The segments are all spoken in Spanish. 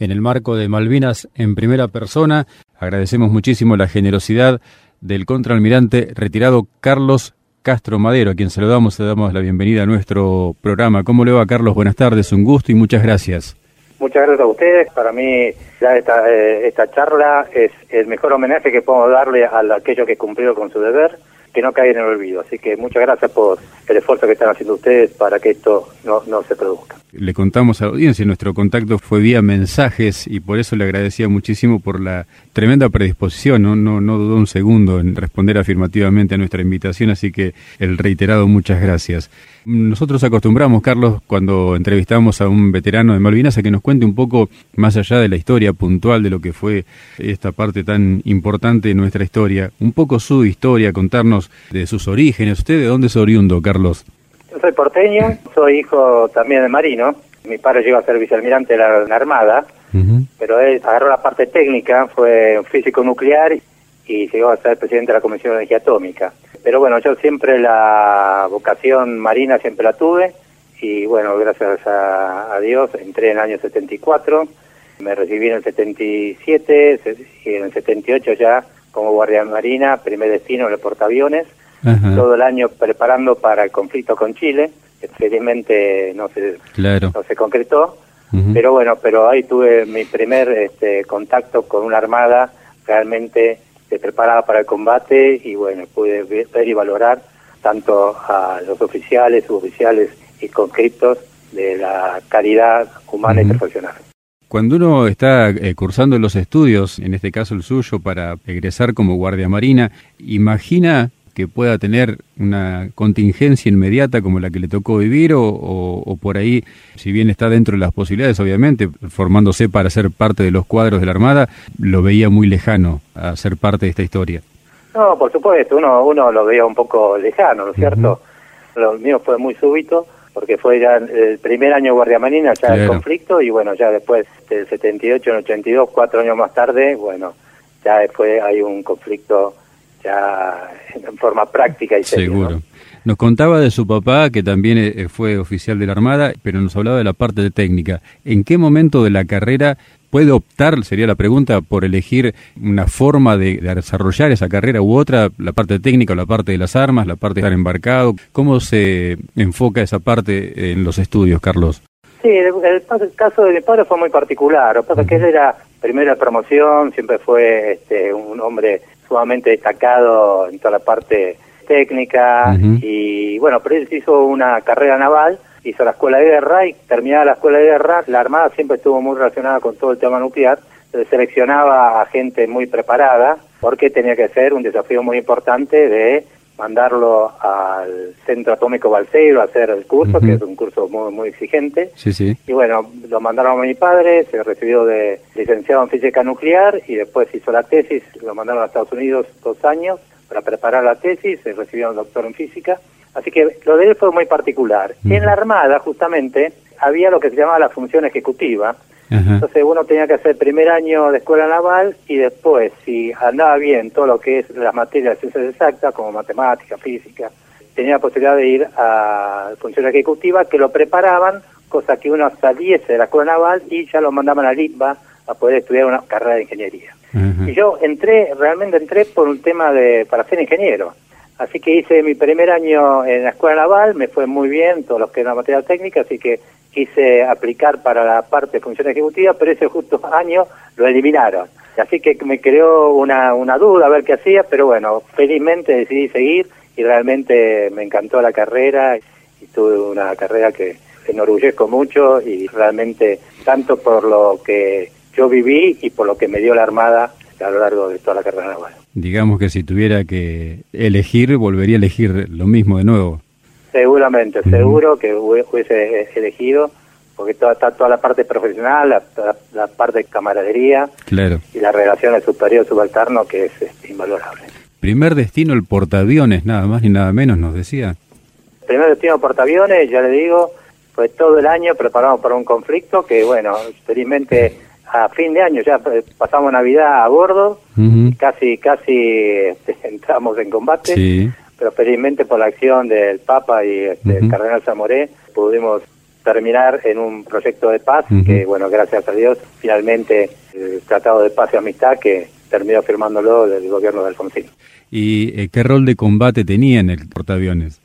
en el marco de Malvinas en primera persona. Agradecemos muchísimo la generosidad del contraalmirante retirado Carlos Castro Madero, a quien saludamos le damos la bienvenida a nuestro programa. ¿Cómo le va, Carlos? Buenas tardes, un gusto y muchas gracias. Muchas gracias a ustedes. Para mí, ya esta, eh, esta charla es el mejor homenaje que puedo darle a aquellos que cumplieron con su deber que no caiga en el olvido. Así que muchas gracias por el esfuerzo que están haciendo ustedes para que esto no, no se produzca. Le contamos a la audiencia, nuestro contacto fue vía mensajes y por eso le agradecía muchísimo por la tremenda predisposición, no, no, no dudó un segundo en responder afirmativamente a nuestra invitación, así que el reiterado muchas gracias. Nosotros acostumbramos, Carlos, cuando entrevistamos a un veterano de Malvinas, a que nos cuente un poco más allá de la historia puntual de lo que fue esta parte tan importante de nuestra historia, un poco su historia, contarnos de sus orígenes. ¿Usted de dónde es oriundo, Carlos? Yo soy porteño, soy hijo también de marino. Mi padre llegó a ser vicealmirante de la, Armada, pero él agarró la parte técnica, fue físico nuclear y llegó a ser presidente de la Comisión de Energía Atómica. Pero bueno, yo siempre la vocación marina siempre la tuve y bueno, gracias a, Dios entré en el año 74, me recibí en el 77 y en el 78 ya como guardia marina, primer destino en el portaaviones, todo el año preparando para el conflicto con Chile, que felizmente no se, no se concretó, pero bueno, pero ahí tuve mi primer este, contacto con una armada realmente se preparaba para el combate y bueno, pude ver y valorar tanto a los oficiales, suboficiales y conscriptos de la calidad humana y profesional. Cuando uno está eh, cursando los estudios, en este caso el suyo, para egresar como guardia marina, imagina que pueda tener una contingencia inmediata como la que le tocó vivir o, por ahí, si bien está dentro de las posibilidades, obviamente, formándose para ser parte de los cuadros de la Armada, lo veía muy lejano a ser parte de esta historia. No, por supuesto, uno, uno lo veía un poco lejano, ¿no es cierto? Lo mío fue muy súbito, porque fue ya el primer año Guardia Marina, ya el conflicto, y bueno, ya después del 78 en 82, cuatro años más tarde, bueno, ya después hay un conflicto ya en forma práctica y Seguro. Nos contaba de su papá, que también eh, fue oficial de la Armada, pero nos hablaba de la parte de técnica. ¿En qué momento de la carrera puede optar, sería la pregunta, por elegir una forma de, desarrollar esa carrera u otra, la parte técnica la parte de las armas, la parte de estar embarcado? ¿Cómo se enfoca esa parte en los estudios, Carlos? Sí, el, caso de mi padre fue muy particular. Lo que pasa es que él era primera promoción, siempre fue este, un hombre sumamente destacado en toda la parte técnica y bueno, pero él hizo una carrera naval, hizo la escuela de guerra y terminada la escuela de guerra, la Armada siempre estuvo muy relacionada con todo el tema nuclear, se seleccionaba a gente muy preparada porque tenía que ser un desafío muy importante de mandarlo al Centro Atómico Balseiro a hacer el curso, que es un curso muy, muy exigente. Sí, sí. Y bueno, lo mandaron a mi padre, se recibió de licenciado en física nuclear y después hizo la tesis, lo mandaron a Estados Unidos dos años para preparar la tesis, se recibió un doctor en física. Así que lo de él fue muy particular. En la Armada, justamente, había lo que se llamaba la función ejecutiva, entonces uno tenía que hacer primer año de escuela naval y después, si andaba bien todo lo que es las materias de ciencias exactas, como matemática, física, tenía la posibilidad de ir a función ejecutiva que lo preparaban, cosa que uno saliese de la escuela naval y ya lo mandaban a LIPA a poder estudiar una carrera de ingeniería. Y yo entré, realmente entré por un tema de para ser ingeniero. Así que hice mi primer año en la escuela naval, me fue muy bien, todo lo que era materia técnica, así que quise aplicar para la parte de función ejecutiva, pero ese justo año lo eliminaron. Así que me creó una, una duda a ver qué hacía, pero bueno, felizmente decidí seguir y realmente me encantó la carrera y tuve una carrera que enorgullezco mucho y realmente tanto por lo que yo viví y por lo que me dio la Armada a lo largo de toda la carrera naval. Digamos que si tuviera que elegir, volvería a elegir lo mismo de nuevo. Seguramente, seguro que hubiese elegido, porque toda, está toda la parte profesional, la, parte de camaradería claro. y las relaciones superior-subalterno que es, invalorable. Primer destino el portaaviones, nada más ni nada menos, nos decía. Primer destino portaaviones, ya le digo, fue todo el año preparado para un conflicto que, bueno, felizmente a fin de año ya pasamos Navidad a bordo, casi casi este, entramos en combate. Sí pero felizmente por la acción del Papa y este, el Cardenal Zamoré pudimos terminar en un proyecto de paz que, bueno, gracias a Dios, finalmente el Tratado de Paz y Amistad que terminó firmándolo el gobierno de Alfonsín. ¿Y eh, qué rol de combate tenía en el portaaviones?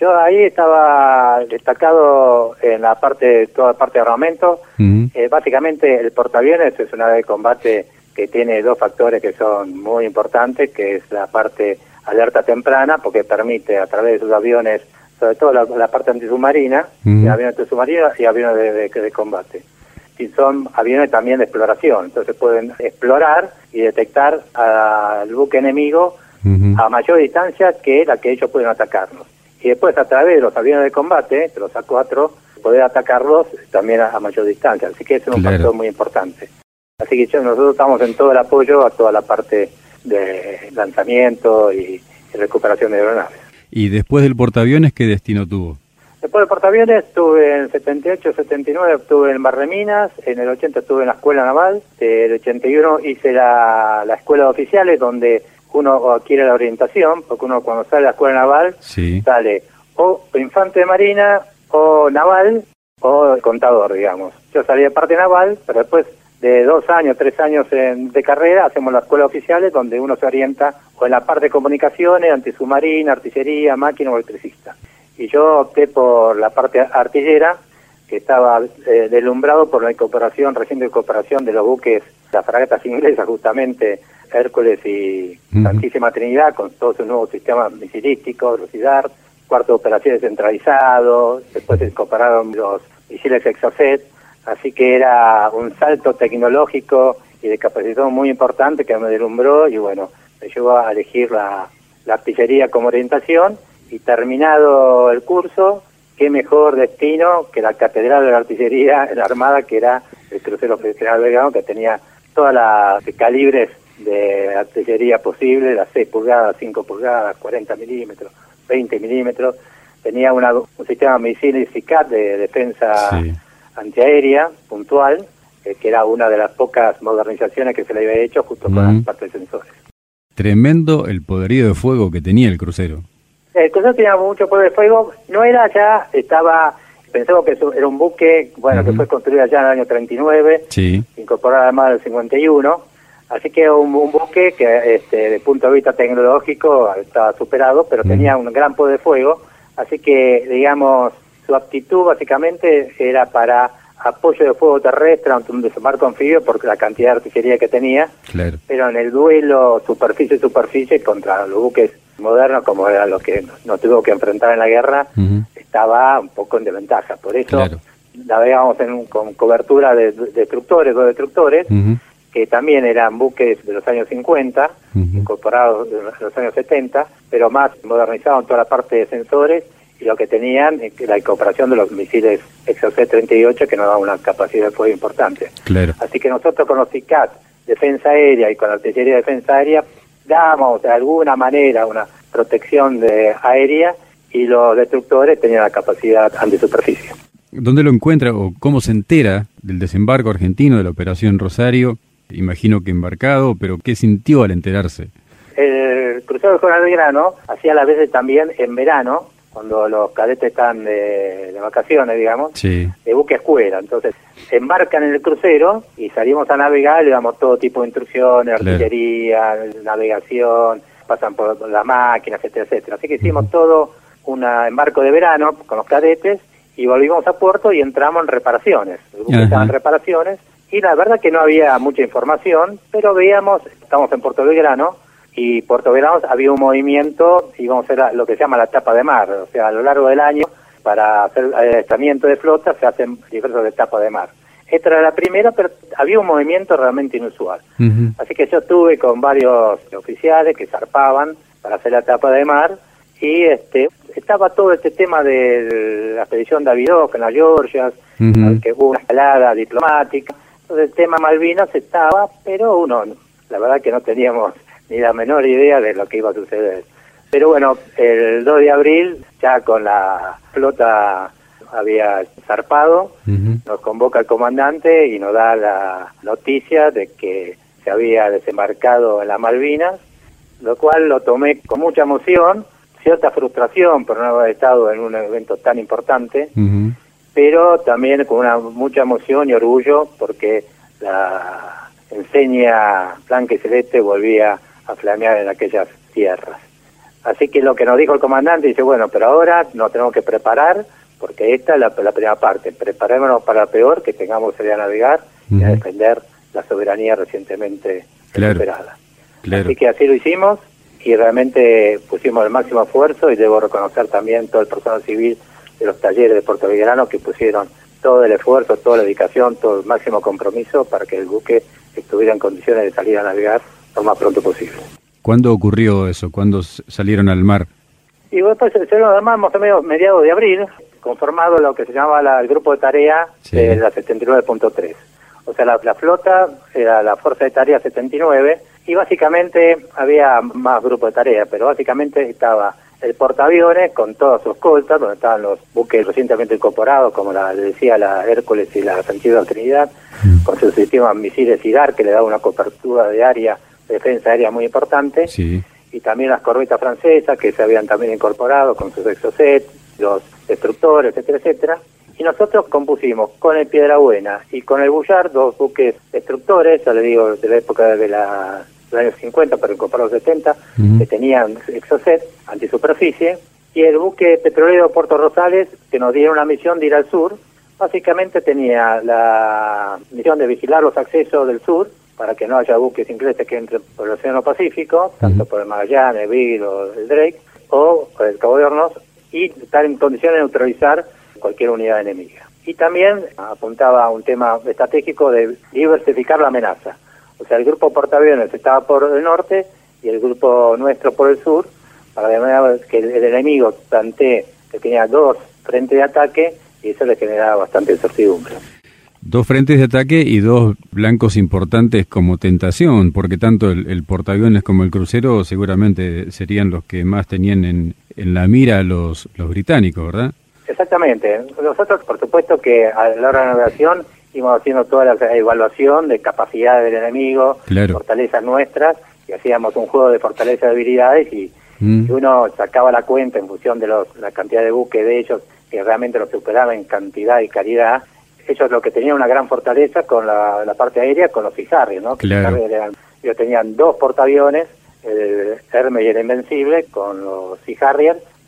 Yo ahí estaba destacado en la parte, toda la parte de armamento. Eh, básicamente el portaaviones es una nave de combate que tiene dos factores que son muy importantes, que es la parte alerta temprana, porque permite a través de sus aviones, sobre todo la, parte antisubmarina, aviones antisubmarinos y aviones de, combate. Y son aviones también de exploración, entonces pueden explorar y detectar al buque enemigo a mayor distancia que la que ellos pueden atacarnos. Y después a través de los aviones de combate, de los A4, poder atacarlos también a, mayor distancia. Así que es un factor muy importante. Así que nosotros estamos en todo el apoyo a toda la parte de lanzamiento y, recuperación de aeronaves. ¿Y después del portaaviones qué destino tuvo? Después del portaaviones estuve en 78, 79, estuve en Mar Minas, en el 80 estuve en la escuela naval, en el 81 hice la, la escuela de oficiales donde uno adquiere la orientación, porque uno cuando sale a la escuela naval sale o infante de marina o naval o contador, digamos. Yo salí de parte naval, pero después de dos años, tres años de carrera, hacemos la escuela oficiales donde uno se orienta o en la parte de comunicaciones, antisubmarina, artillería, máquina o electricista. Y yo opté por la parte artillera, que estaba eh, deslumbrado por la incorporación, reciente incorporación de los buques, las fragatas inglesas justamente, Hércules y Santísima Trinidad, con todo su nuevo sistema misilístico, velocidad, cuarto de operaciones centralizado, después se incorporaron los misiles Exocet, Así que era un salto tecnológico y de capacitación muy importante que me deslumbró y bueno, me llevó a elegir la, artillería como orientación y terminado el curso, qué mejor destino que la Catedral de la Artillería en la Armada, que era el crucero Federal Belgrano, que tenía todas las calibres de artillería posible, las 6 pulgadas, 5 pulgadas, 40 milímetros, 20 milímetros. Tenía una, un sistema de misiles CICAT de defensa antiaérea puntual, eh, que era una de las pocas modernizaciones que se le había hecho justo con las partes de sensores. Tremendo el poderío de fuego que tenía el crucero. El crucero tenía mucho poder de fuego, no era ya, estaba, pensamos que era un buque, bueno, que fue construido ya en el año 39, sí. incorporado además del 51, así que un, un buque que este, desde el punto de vista tecnológico estaba superado, pero tenía un gran poder de fuego, así que, digamos, su actitud básicamente era para apoyo de fuego terrestre ante un desembarco anfibio porque la cantidad de artillería que tenía, pero en el duelo superficie-superficie contra los buques modernos, como era lo que nos tuvo que enfrentar en la guerra, estaba un poco en desventaja. Por eso la veíamos en, con cobertura de, destructores o destructores, que también eran buques de los años 50, incorporados de los años 70, pero más modernizados en toda la parte de sensores y lo que tenían es la incorporación de los misiles Exocet-38 que nos da una capacidad de fuego importante. Así que nosotros con los CICAT, defensa aérea y con la artillería de defensa aérea, damos de alguna manera una protección de aérea y los destructores tenían la capacidad antisuperficie. ¿Dónde lo encuentra o cómo se entera del desembarco argentino de la Operación Rosario? Imagino que embarcado, pero ¿qué sintió al enterarse? El crucero de Belgrano hacía las veces también en verano cuando los cadetes están de, vacaciones, digamos, de buque escuela. Entonces, embarcan en el crucero y salimos a navegar, le damos todo tipo de instrucciones, artillería, navegación, pasan por las máquinas, etcétera, etcétera. Así que hicimos todo un embarco de verano con los cadetes y volvimos a puerto y entramos en reparaciones. El buque estaba en reparaciones y la verdad que no había mucha información, pero veíamos, estamos en Puerto Belgrano, y Puerto Belgrano había un movimiento, íbamos a hacer lo que se llama la tapa de mar, o sea, a lo largo del año, para hacer adiestramiento de flota, se hacen diversas etapas de mar. Esta era la primera, pero había un movimiento realmente inusual. Así que yo estuve con varios oficiales que zarpaban para hacer la etapa de mar y este estaba todo este tema de la expedición David en las Georgias, que hubo una escalada diplomática. Entonces el tema Malvinas estaba, pero uno, la verdad que no teníamos ni la menor idea de lo que iba a suceder. Pero bueno, el 2 de abril, ya con la flota había zarpado, nos convoca el comandante y nos da la noticia de que se había desembarcado en las Malvinas, lo cual lo tomé con mucha emoción, cierta frustración por no haber estado en un evento tan importante, pero también con una mucha emoción y orgullo porque la enseña blanca y celeste volvía a flamear en aquellas tierras. Así que lo que nos dijo el comandante dice, bueno, pero ahora nos tenemos que preparar porque esta es la, primera parte, preparémonos para la peor, que tengamos que navegar y a defender la soberanía recientemente recuperada. Así que así lo hicimos y realmente pusimos el máximo esfuerzo y debo reconocer también todo el personal civil de los talleres de Puerto Belgrano que pusieron todo el esfuerzo, toda la dedicación, todo el máximo compromiso para que el buque estuviera en condiciones de salir a navegar lo más pronto posible. ¿Cuándo ocurrió eso? ¿Cuándo salieron al mar? Y después salieron al mar más o menos mediados de abril, conformado lo que se llamaba el grupo de tarea de la 79.3. O sea, la, la, flota era la fuerza de tarea 79 y básicamente había más grupos de tarea, pero básicamente estaba el portaaviones con todas sus escoltas, donde estaban los buques recientemente incorporados, como la, le decía la Hércules y la Santiago Trinidad, mm. con sus sistemas misiles IDAR, que le daba una cobertura de área, de defensa aérea muy importante, y también las corbetas francesas, que se habían también incorporado con sus exocet, los destructores, etcétera, etcétera. Y nosotros compusimos con el Piedra Buena y con el Bullard dos buques destructores, ya le digo, de la época de la los años 50, pero incorporados 70, que tenían exocet, antisuperficie, y el buque petrolero Puerto Rosales, que nos dieron una misión de ir al sur, básicamente tenía la misión de vigilar los accesos del sur, para que no haya buques ingleses que entren por el Océano Pacífico, tanto por el Magallanes, el Bill o el Drake, o por el Cabo de Hornos, y estar en condiciones de neutralizar cualquier unidad enemiga. Y también apuntaba a un tema estratégico de diversificar la amenaza. O sea, el grupo portaaviones estaba por el norte y el grupo nuestro por el sur, para de manera que el, enemigo plantee que tenía dos frentes de ataque y eso le generaba bastante incertidumbre. Dos frentes de ataque y dos blancos importantes como tentación, porque tanto el, portaaviones como el crucero seguramente serían los que más tenían en, en la mira los, los británicos, ¿verdad? Exactamente. Nosotros, por supuesto, que a la hora de navegación íbamos haciendo toda la evaluación de capacidad del enemigo, fortalezas nuestras, y hacíamos un juego de fortalezas y habilidades y, mm. uno sacaba la cuenta en función de los, la cantidad de buques de ellos que realmente los superaba en cantidad y calidad. Ellos lo que tenían una gran fortaleza con la, parte aérea, con los Fijarri, ¿no? Que ellos tenían dos portaaviones, el Hermes y el Invencible, con los Sea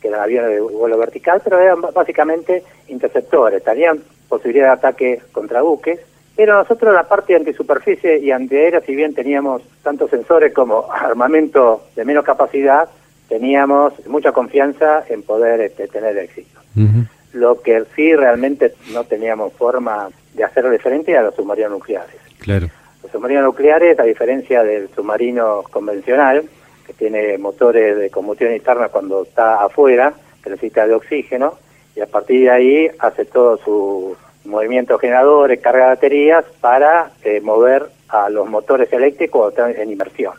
que eran aviones de vuelo vertical, pero eran básicamente interceptores. Tenían posibilidad de ataque contra buques, pero nosotros la parte de antisuperficie y antiaérea, si bien teníamos tanto sensores como armamento de menos capacidad, teníamos mucha confianza en poder este, tener éxito. Lo que sí realmente no teníamos forma de hacerlo diferente a los submarinos nucleares. Claro. Los submarinos nucleares, a diferencia del submarino convencional, que tiene motores de combustión interna cuando está afuera, que necesita de oxígeno, y a partir de ahí hace todo su movimiento generadores, carga de baterías para eh, mover a los motores eléctricos en inmersión.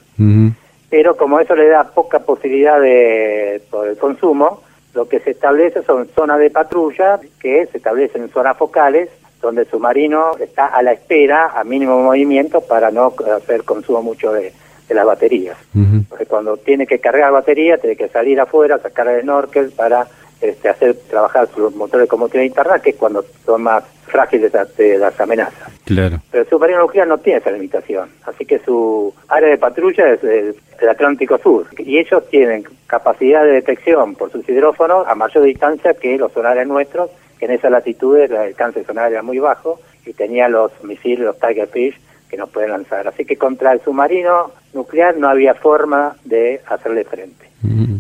Pero como eso le da poca posibilidad de por el consumo, lo que se establece son zonas de patrulla que se establecen en zonas focales donde el submarino está a la espera a mínimo movimiento para no hacer consumo mucho de, las baterías. Porque cuando tiene que cargar batería, tiene que salir afuera, sacar el snorkel para este, hacer trabajar sus motores de combustión interna, que es cuando son más frágiles de las amenazas. Claro. Pero el submarino nuclear no tiene esa limitación, así que su área de patrulla es el, Atlántico Sur, y ellos tienen capacidad de detección por sus hidrófonos a mayor distancia que los sonares nuestros, que en esa latitud el alcance sonar era muy bajo, y tenía los misiles, los Tiger Fish, que nos pueden lanzar. Así que contra el submarino nuclear no había forma de hacerle frente.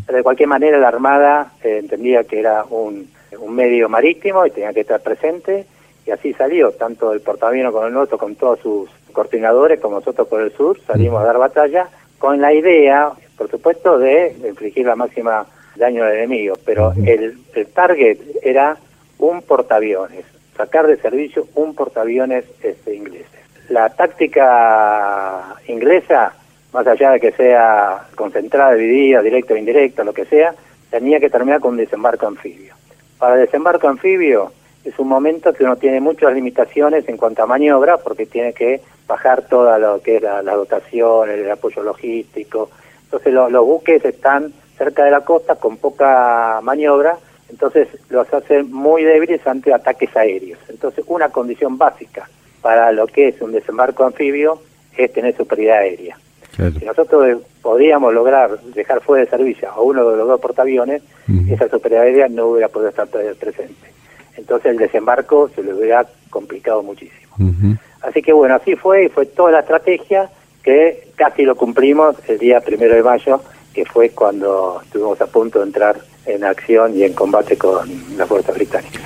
Pero de cualquier manera la Armada eh, entendía que era un, un, medio marítimo y tenía que estar presente y así salió, tanto el portaaviones con el nuestro, con todos sus coordinadores, como nosotros por el sur, salimos a dar batalla con la idea, por supuesto, de infligir la máxima daño al enemigo, pero el, el target era un portaaviones, sacar de servicio un portaaviones este, ingleses. La táctica inglesa más allá de que sea concentrada, dividida, directa o indirecta, lo que sea, tenía que terminar con un desembarco anfibio. Para desembarco anfibio es un momento que uno tiene muchas limitaciones en cuanto a maniobra, porque tiene que bajar toda lo que es la, dotación, el, apoyo logístico. Entonces los buques están cerca de la costa con poca maniobra Entonces los hace muy débiles ante ataques aéreos. Entonces una condición básica para lo que es un desembarco anfibio es tener superioridad aérea. Si nosotros podíamos lograr dejar fuera de servicio a uno de los dos portaaviones, esa superioridad aérea no hubiera podido estar presente. Entonces el desembarco se le hubiera complicado muchísimo. Así que bueno, así fue y fue toda la estrategia que casi lo cumplimos el día primero de mayo, que fue cuando estuvimos a punto de entrar en acción y en combate con la fuerza británica.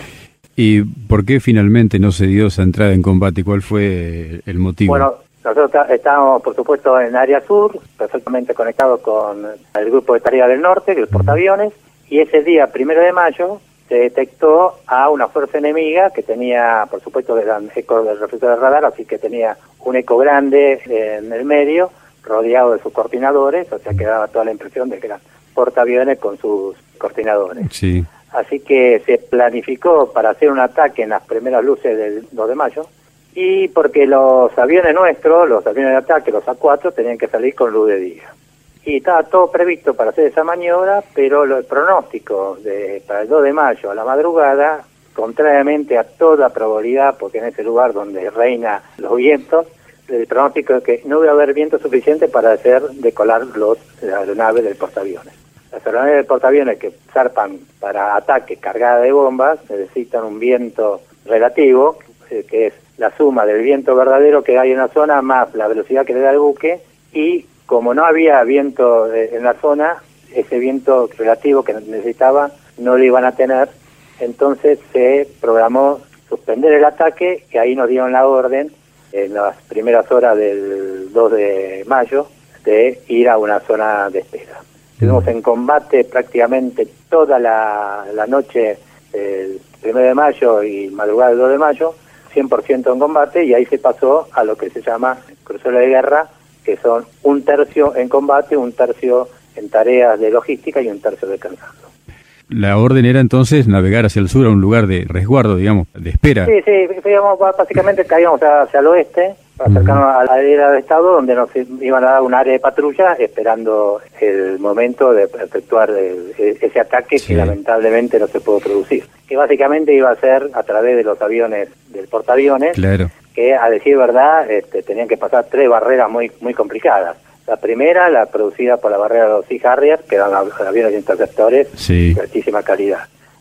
¿Y por qué finalmente no se dio esa entrada en combate? ¿Cuál fue el motivo? Bueno, nosotros estábamos, por supuesto, en área sur, perfectamente conectados con el grupo de tarea del norte, el portaaviones, y ese día, primero de mayo, se detectó a una fuerza enemiga que tenía, por supuesto, eran eco del reflector de radar, así que tenía un eco grande en el medio, rodeado de sus coordinadores, o sea que daba toda la impresión de que eran portaaviones con sus coordinadores. Sí. Así que se planificó para hacer un ataque en las primeras luces del 2 de mayo, y porque los aviones nuestros, los aviones de ataque, los A4, tenían que salir con luz de día. Y estaba todo previsto para hacer esa maniobra, pero el pronóstico de, para el 2 de mayo a la madrugada, contrariamente a toda probabilidad, porque en ese lugar donde reina los vientos, el pronóstico es que no iba a haber viento suficiente para hacer decolar los aeronaves del portaaviones. Las aeronaves del portaaviones que zarpan para ataque cargada de bombas necesitan un viento relativo, eh, que es la suma del viento verdadero que hay en la zona más la velocidad que le da el buque y como no había viento eh, en la zona, ese viento relativo que necesitaba no lo iban a tener, entonces se programó suspender el ataque y ahí nos dieron la orden en las primeras horas del 2 de mayo de ir a una zona de espera. Estuvimos en combate prácticamente toda la, la noche del 1 de mayo y madrugada del 2 de mayo, 100% en combate y ahí se pasó a lo que se llama crucero de guerra, que son un tercio en combate, un tercio en tareas de logística y un tercio descansando. La orden era entonces navegar hacia el sur a un lugar de resguardo, digamos, de espera. Sí, sí, básicamente caíamos hacia el oeste, acercarnos a la área de Estado, donde nos iban a dar un área de patrulla esperando el momento de efectuar ese ataque que lamentablemente no se pudo producir. Que básicamente iba a ser a través de los aviones, del portaaviones, claro. que a decir verdad este, tenían que pasar tres barreras muy, muy complicadas. La primera, la producida por la barrera de los Sea Harrier, que eran aviones interceptores de altísima calidad.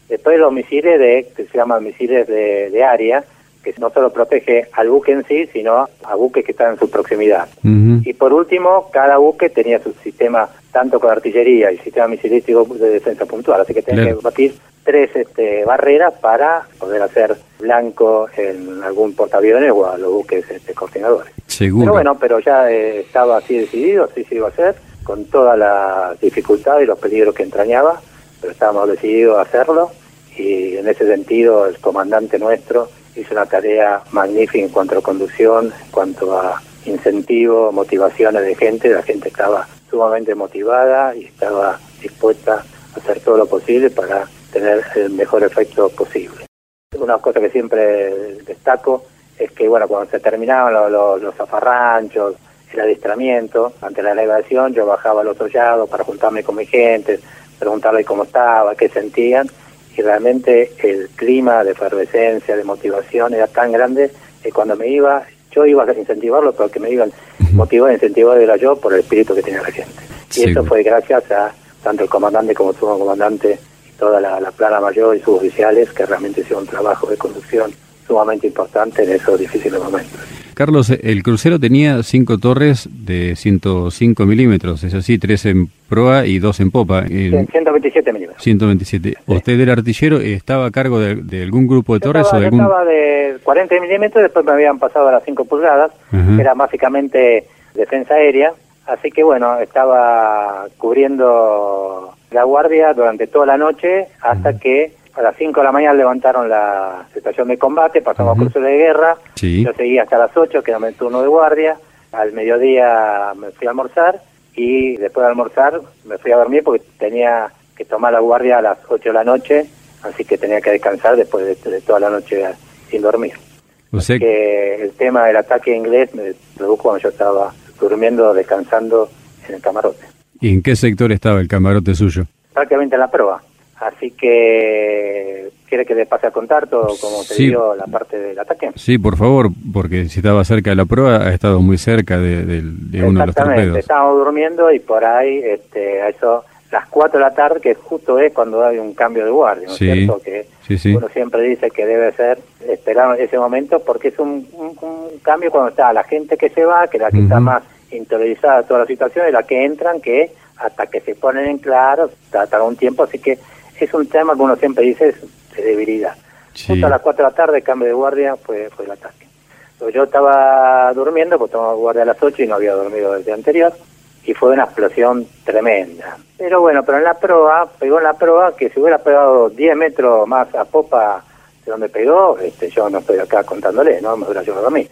Después los misiles de, que se llaman misiles de, de área, que no solo protege al buque en sí, sino a buques que están en su proximidad. Y por último, cada buque tenía su sistema, tanto con artillería y sistema misilístico de defensa puntual, así que tenía que batir tres este, barreras para poder hacer blanco en algún portaaviones o a los buques este, coordinadores. Seguro. Pero bueno, pero ya eh, estaba así decidido, así se iba a hacer, con toda la dificultad y los peligros que entrañaba, pero estábamos decididos a hacerlo y en ese sentido el comandante nuestro hizo una tarea magnífica en cuanto a conducción, en cuanto a incentivo, motivaciones de gente, la gente estaba sumamente motivada y estaba dispuesta a hacer todo lo posible para tener el mejor efecto posible. Una cosa que siempre destaco es que, bueno, cuando se terminaban los, los, zafarranchos, el adiestramiento, ante la navegación, yo bajaba a los hollados para juntarme con mi gente, preguntarle cómo estaba, qué sentían, y realmente el clima de efervescencia, de motivación era tan grande que cuando me iba, yo iba a incentivarlo, pero que me iban motivar, incentivar era yo por el espíritu que tenía la gente. Y eso fue gracias a tanto el comandante como su comandante y toda la, la plana mayor y sus oficiales que realmente hicieron un trabajo de conducción sumamente importante en esos difíciles momentos. Carlos, el crucero tenía cinco torres de 105 milímetros, es así, tres en proa y dos en popa. En 127 milímetros. 127. ¿Usted era artillero estaba a cargo de, algún grupo de torres o de algún...? estaba de 40 milímetros, después me habían pasado a las 5 pulgadas, era básicamente defensa aérea, así que bueno, estaba cubriendo la guardia durante toda la noche hasta que a las 5 de la mañana levantaron la estación de combate, pasamos a cruce de guerra, yo seguí hasta las 8, que era mi turno de guardia, al mediodía me fui a almorzar y después de almorzar me fui a dormir porque tenía que tomar la guardia a las 8 de la noche, así que tenía que descansar después de, toda la noche sin dormir. O que el tema del ataque inglés me produjo cuando yo estaba durmiendo, descansando en el camarote. ¿Y en qué sector estaba el camarote suyo? Prácticamente en la proa Así que, ¿quiere que le pase a contar todo como te Sí. dio la parte del ataque? Sí, por favor, porque si estaba cerca de la prueba, ha estado muy cerca de, de- de uno de los Exactamente, torpedos. estábamos durmiendo y por ahí, este, a eso, las 4 de la tarde, que justo es cuando hay un cambio de guardia, ¿no es Sí, cierto? Que sí, sí. uno siempre dice que debe ser esperar ese momento porque es un, un- un cambio cuando está la gente que se va, que la que está más interiorizada toda la situación, y la que entran, que hasta que se ponen en claro, tarda un tiempo, así que es un tema que uno siempre dice es de debilidad. Sí. Justo a las 4 de la tarde, cambio de guardia, fue, fue el ataque. Yo estaba durmiendo, porque tomaba guardia a las 8 y no había dormido desde anterior, y fue una explosión tremenda. Pero bueno, pero en la proa, pegó en la proa, que si hubiera pegado 10 metros más a popa de donde pegó, este, yo no estoy acá contándole, ¿no? Me hubiera llevado a mí.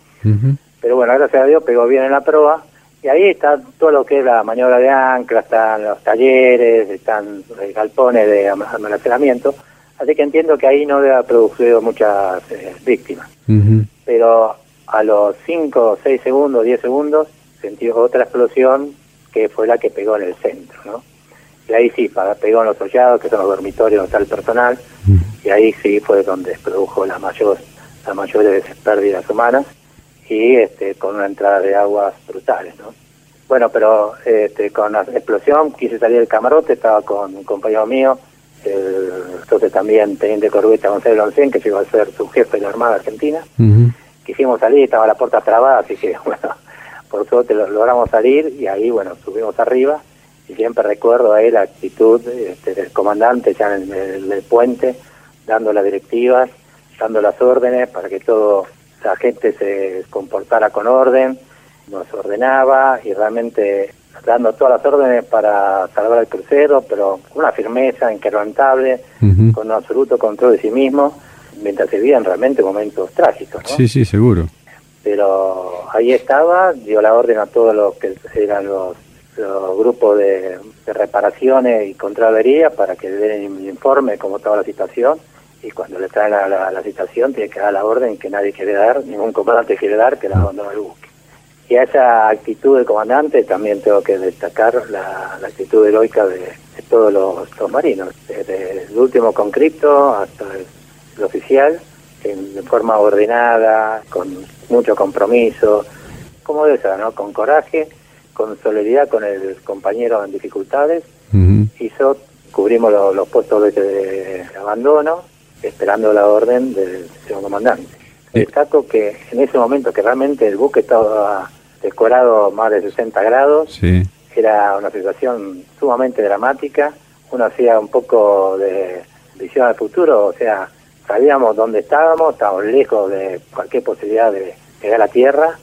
Pero bueno, gracias a Dios pegó bien en la proa. Y ahí está todo lo que es la maniobra de ancla, están los talleres, están los galpones de am- almacenamiento. Así que entiendo que ahí no debe haber producido muchas eh, víctimas. Pero a los 5, 6 segundos, 10 segundos, sentí otra explosión que fue la que pegó en el centro, ¿no? Y ahí sí, pegó en los hollados, que son los dormitorios donde está el personal, y ahí sí fue donde se produjo la mayor, las mayores pérdidas humanas y este, con una entrada de aguas brutales, ¿no? Bueno, pero este, con la explosión quise salir del camarote, estaba con un compañero mío, el, entonces también teniente corbeta Gonzalo Loncén, que llegó a ser su jefe de la Armada Argentina. Quisimos salir, estaba la puerta trabada, así que bueno, por suerte lo- logramos salir y ahí, bueno, subimos arriba y siempre recuerdo ahí la actitud este, del comandante ya en el, en el puente, dando las directivas, dando las órdenes para que todo la gente se comportara con orden, nos ordenaba y realmente dando todas las órdenes para salvar el crucero, pero con una firmeza inquebrantable, con un absoluto control de sí mismo, mientras se vivían realmente momentos trágicos, ¿no? Sí, sí, seguro. Pero ahí estaba, dio la orden a todos los que eran los, los grupos de, de reparaciones y contravería para que den un informe cómo estaba la situación y cuando le traen la, la, la situación tiene que dar la orden que nadie quiere dar, ningún comandante quiere dar, que la abandone el buque. Y a esa actitud del comandante también tengo que destacar la, la actitud heroica de, de todos los, los marinos, desde el último conscripto hasta el, el oficial, en, de forma ordenada, con mucho compromiso, como de esa, ¿no? Con coraje, con solidaridad con el compañero en dificultades, Ujú. hizo, cubrimos lo- los puestos de, de abandono, esperando la orden del señor comandante. Sí. Destaco que en ese momento que realmente el buque estaba decorado más de 60 grados, Sí. era una situación sumamente dramática, uno hacía un poco de visión al futuro, o sea, sabíamos dónde estábamos, estábamos lejos de cualquier posibilidad de llegar a la tierra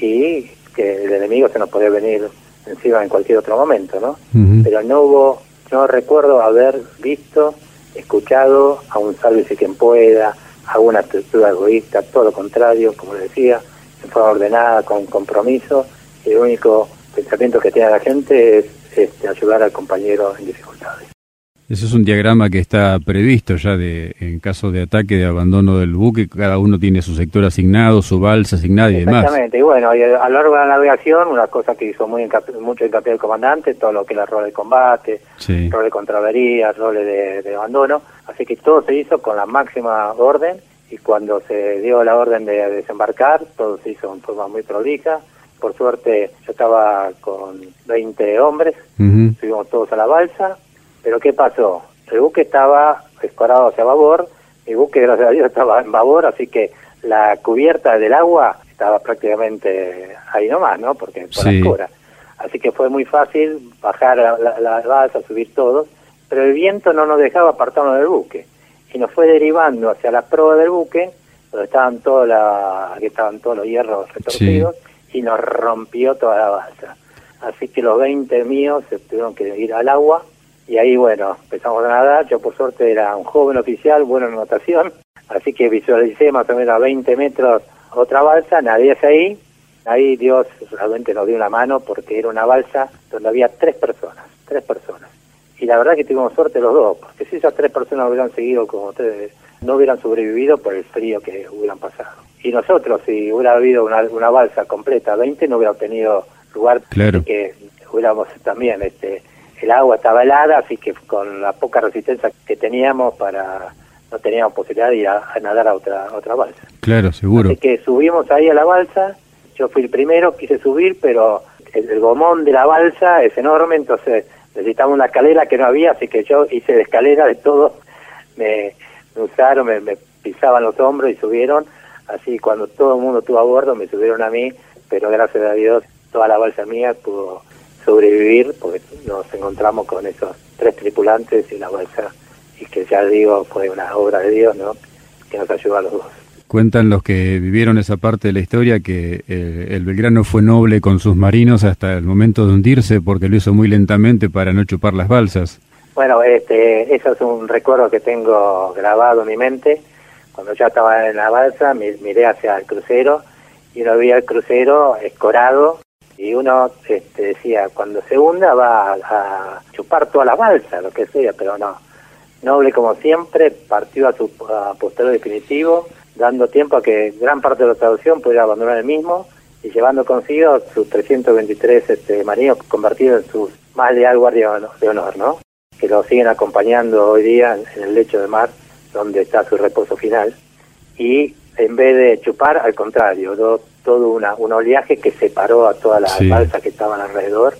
y que el enemigo se nos podía venir encima en cualquier otro momento, ¿no? Pero no hubo, no recuerdo haber visto, escuchado a un sálvese quien pueda, a una estructura egoísta, todo lo contrario, como decía, en forma ordenada, con compromiso, el único pensamiento que tiene la gente es este, ayudar al compañero en dificultades. Eso es un diagrama que está previsto ya de en caso de ataque, de abandono del buque, cada uno tiene su sector asignado, su balsa asignada y demás. Exactamente, y bueno, y a lo largo de la navegación, una cosa que hizo muy hincapié- mucho hincapié el comandante, todo lo que era rol de combate, Sí. roles de contravería, roles de, de abandono, así que todo se hizo con la máxima orden y cuando se dio la orden de desembarcar, todo se hizo en forma muy prolija. Por suerte yo estaba con 20 hombres, subimos todos a la balsa, pero ¿qué pasó? El buque estaba escorado hacia babor, mi buque gracias a Dios estaba en babor, así que la cubierta del agua estaba prácticamente ahí nomás, ¿no? Porque por Sí. la. Así que fue muy fácil bajar la, la, la balsa, subir todos, pero el viento no nos dejaba apartarnos del buque y nos fue derivando hacia la proa del buque, donde estaban todos la, aquí estaban todos los hierros retorcidos y nos rompió toda la balsa. Así que los 20 míos se tuvieron que ir al agua y ahí, bueno, empezamos a nadar. Yo, por suerte, era un joven oficial, bueno en natación, así que visualicé más o menos a 20 metros otra balsa, nadie hacia ahí. Ahí Dios realmente nos dio una mano porque era una balsa donde había tres personas, tres personas. Y la verdad que tuvimos suerte los dos, porque si esas tres personas hubieran seguido como ustedes, no hubieran sobrevivido por el frío que hubieran pasado. Y nosotros, si hubiera habido una, una balsa completa, 20, no hubiera tenido lugar Claro. que hubiéramos también este, el agua estaba helada, así que con la poca resistencia que teníamos para no teníamos posibilidad de ir a, nadar a otra otra balsa. Claro, seguro. Así que subimos ahí a la balsa, yo fui el primero, quise subir, pero el, gomón de la balsa es enorme, entonces necesitaba una escalera que no había, así que yo hice de escalera de todo, me, usaron, me, me pisaban los hombros y subieron, así cuando todo el mundo estuvo a bordo me subieron a mí, pero gracias a Dios toda la balsa mía pudo sobrevivir porque nos encontramos con esos tres tripulantes y la balsa y que ya digo fue una obra de Dios no que nos ayudó a los dos Cuentan los que vivieron esa parte de la historia que eh, el Belgrano fue noble con sus marinos hasta el momento de hundirse porque lo hizo muy lentamente para no chupar las balsas. Bueno, este, eso es un recuerdo que tengo grabado en mi mente. Cuando ya estaba en la balsa, miré hacia el crucero y uno veía el crucero escorado y uno este, decía, cuando se hunda va a, chupar toda la balsa, lo que sea, pero no. Noble como siempre, partió a su posterior definitivo, dando tiempo a que gran parte de la traducción pudiera abandonar el mismo y llevando consigo sus 323 este, marinos convertidos en su más leal guardia de honor, ¿no? Que lo siguen acompañando hoy día en el lecho de mar, donde está su reposo final. Y en vez de chupar, al contrario, todo una, un oleaje que separó a todas las balsas que estaban alrededor.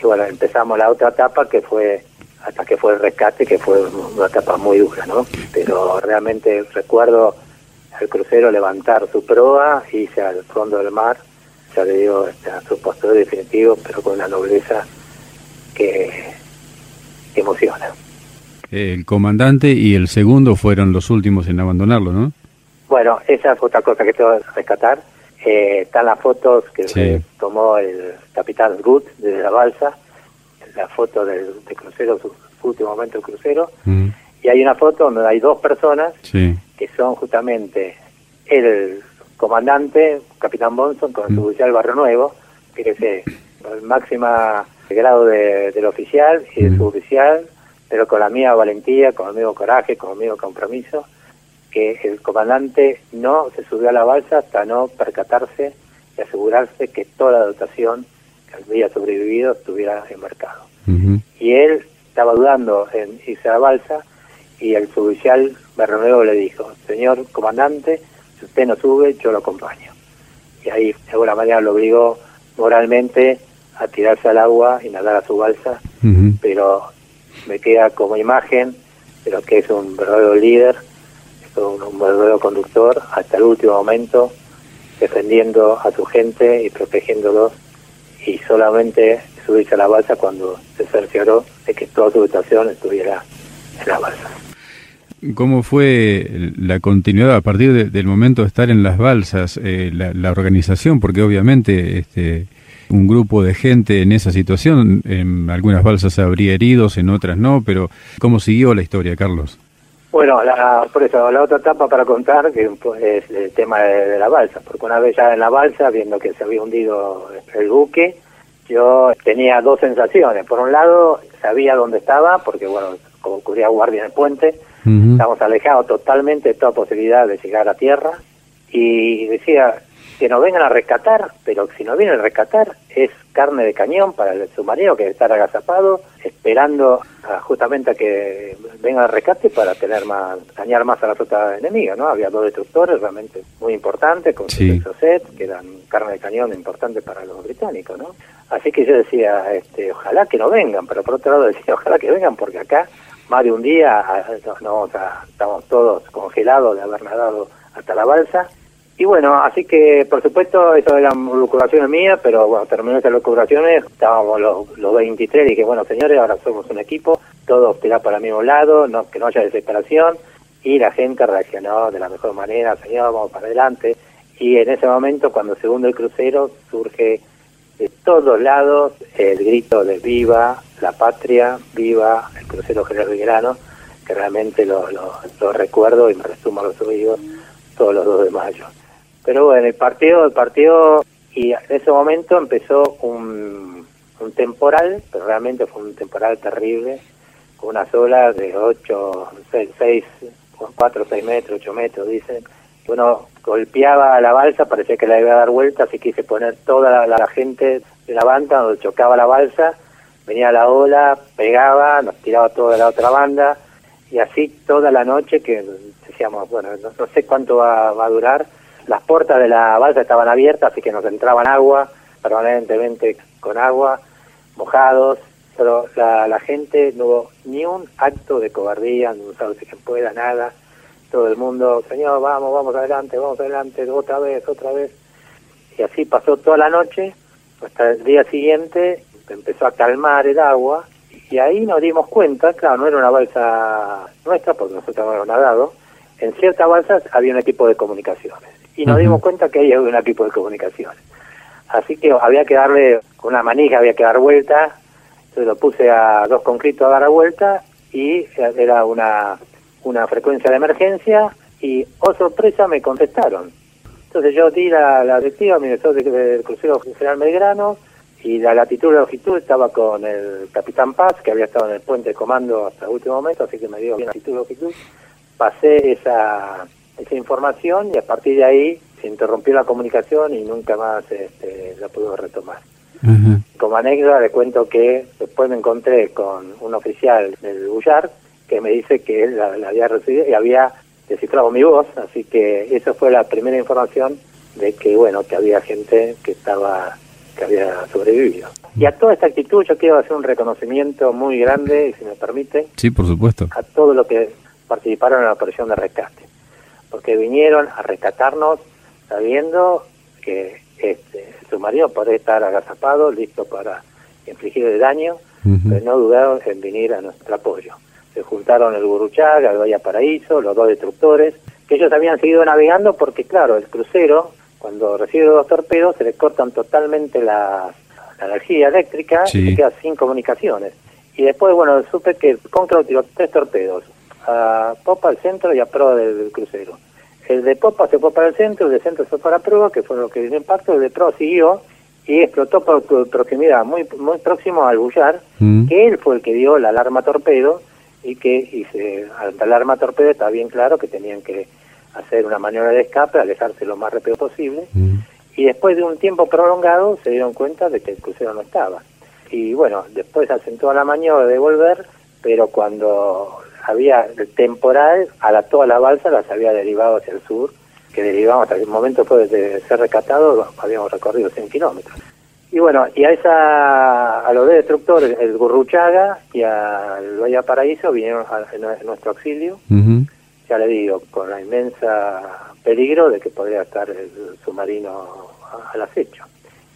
Y bueno, empezamos la otra etapa que fue hasta que fue el rescate, que fue una etapa muy dura, ¿no? Pero realmente recuerdo al crucero levantar su proa, irse al fondo del mar, ya le digo, este, a su postor definitivo, pero con una nobleza que, que emociona. El comandante y el segundo fueron los últimos en abandonarlo, ¿no? Bueno, esa es otra cosa que tengo que rescatar. Eh, están las fotos que tomó el capitán Gut desde la balsa, la foto del, crucero, su, último momento del crucero, mm. y hay una foto donde hay dos personas que son justamente el comandante, capitán Bonson, con su mm. oficial Barrio Nuevo, que es el máximo grado del oficial y de mm. su oficial, pero con la mía valentía, con el mismo coraje, con el mismo compromiso, que el comandante no se subió a la balsa hasta no percatarse y asegurarse que toda la dotación que había sobrevivido estuviera embarcado. Y él estaba dudando en irse a la balsa y el suboficial Berroneo le dijo, señor comandante, si usted no sube, yo lo acompaño. Y ahí de alguna manera lo obligó moralmente a tirarse al agua y nadar a su balsa, pero me queda como imagen de lo que es un verdadero líder un, verdadero conductor hasta el último momento, defendiendo a su gente y protegiéndolos, y solamente subirse a la balsa cuando se cercioró de que toda su habitación estuviera en la balsa. ¿Cómo fue la continuidad a partir del momento de estar en las balsas, eh, la, organización? Porque obviamente este, un grupo de gente en esa situación, en algunas balsas habría heridos, en otras no, pero ¿cómo siguió la historia, Carlos? Bueno, la, por eso, la otra etapa para contar que es el tema de, la balsa, porque una vez ya en la balsa, viendo que se había hundido el buque, yo tenía dos sensaciones. Por un lado, sabía dónde estaba, porque bueno, como cubría guardia en el puente, estamos alejados totalmente de toda posibilidad de llegar a tierra, y decía, que nos vengan a rescatar, pero si nos vienen a rescatar es carne de cañón para el submarino que debe estar agazapado, esperando justamente a que venga el rescate para tener más, dañar más a la flota enemiga, ¿no? Había dos destructores realmente muy importantes, con sí. set, que eran carne de cañón importante para los británicos, ¿no? Así que yo decía, este, ojalá que no vengan, pero por otro lado decía, ojalá que vengan, porque acá más de un día no, estamos todos congelados de haber nadado hasta la balsa y bueno, así que por supuesto eso eran locuraciones mías, pero bueno, terminó esas locuraciones, estábamos los, los 23 y dije, bueno señores, ahora somos un equipo, todos tirar para el mismo lado, no, que no haya desesperación, y la gente reaccionó de la mejor manera, señor, vamos para adelante, y en ese momento cuando segundo el crucero surge de todos lados el grito de viva la patria, viva el crucero General Belgrano, que realmente lo, lo, recuerdo y me resumo a los oídos todos los 2 de mayo. Pero bueno, el partido, el partido, y en ese momento empezó un, un temporal, pero realmente fue un temporal terrible, con unas olas de 8, 6, 6 4, 6 metros, 8 metros, dicen. Uno golpeaba la balsa, parecía que la iba a dar vuelta, así quise poner toda la, gente de la banda donde chocaba la balsa, venía la ola, pegaba, nos tiraba toda la otra banda, y así toda la noche que decíamos, bueno, no, sé cuánto va, a durar. Las puertas de la balsa estaban abiertas, así que nos entraban agua, permanentemente con agua, mojados, pero la, gente no hubo ni un acto de cobardía, no sabe si pueda, nada. Todo el mundo, señor, vamos, vamos adelante, vamos adelante, otra vez, otra vez. Y así pasó toda la noche, hasta el día siguiente empezó a calmar el agua y ahí nos dimos cuenta, claro, no era una balsa nuestra porque nosotros habíamos nadado, en ciertas balsas había un equipo de comunicaciones y nos dimos cuenta que ahí había un equipo de comunicaciones. Así que había que darle con una manija, había que dar vuelta, entonces lo puse a dos concretos a dar vuelta y era una, una frecuencia de emergencia y, oh sorpresa, me contestaron. Entonces yo di la, la directiva, mi director del crucero general Belgrano, y la latitud y la longitud estaba con el capitán Paz, que había estado en el puente de comando hasta el último momento, así que me dio bien latitud y longitud. Pasé esa, esa información y a partir de ahí se interrumpió la comunicación y nunca más este, la pudo retomar. Como anécdota le cuento que después me encontré con un oficial del Bullar que me dice que él la, la había recibido y había descifrado mi voz, así que esa fue la primera información de que bueno que había gente que estaba que había sobrevivido. Y a toda esta actitud yo quiero hacer un reconocimiento muy grande, si me permite. Sí, por supuesto. A todos los que participaron en la operación de rescate, porque vinieron a rescatarnos sabiendo que este, el submarino podría estar agazapado, listo para infligir el daño, pero no dudaron en venir a nuestro apoyo. Se juntaron el Guruchaga, el Bahía Paraíso, los dos destructores, que ellos habían seguido navegando porque, claro, el crucero cuando recibe dos torpedos se le cortan totalmente la, energía eléctrica y se queda sin comunicaciones. Y después, bueno, supe que Contra tiró tres torpedos, a popa al centro y a proa del, crucero. El de popa se fue para el centro, el de centro se fue para proa, que fue lo que dio impacto, el de proa siguió y explotó por proximidad, muy muy próximo al bullar, mm. que él fue el que dio la alarma torpedo y que y se, al alarma torpedo está bien claro que tenían que hacer una maniobra de escape, alejarse lo más rápido posible, mm. y después de un tiempo prolongado se dieron cuenta de que el crucero no estaba. Y bueno, después toda la maniobra de volver, pero cuando había el temporal, a la, toda la balsa las había derivado hacia el sur, que derivamos hasta el momento después de ser rescatados, habíamos recorrido 100 kilómetros. Y bueno, y a esa a los destructores, el Gurruchaga y al Valle Paraíso vinieron a, nuestro auxilio ya le digo, con la inmensa peligro de que podría estar el submarino al acecho.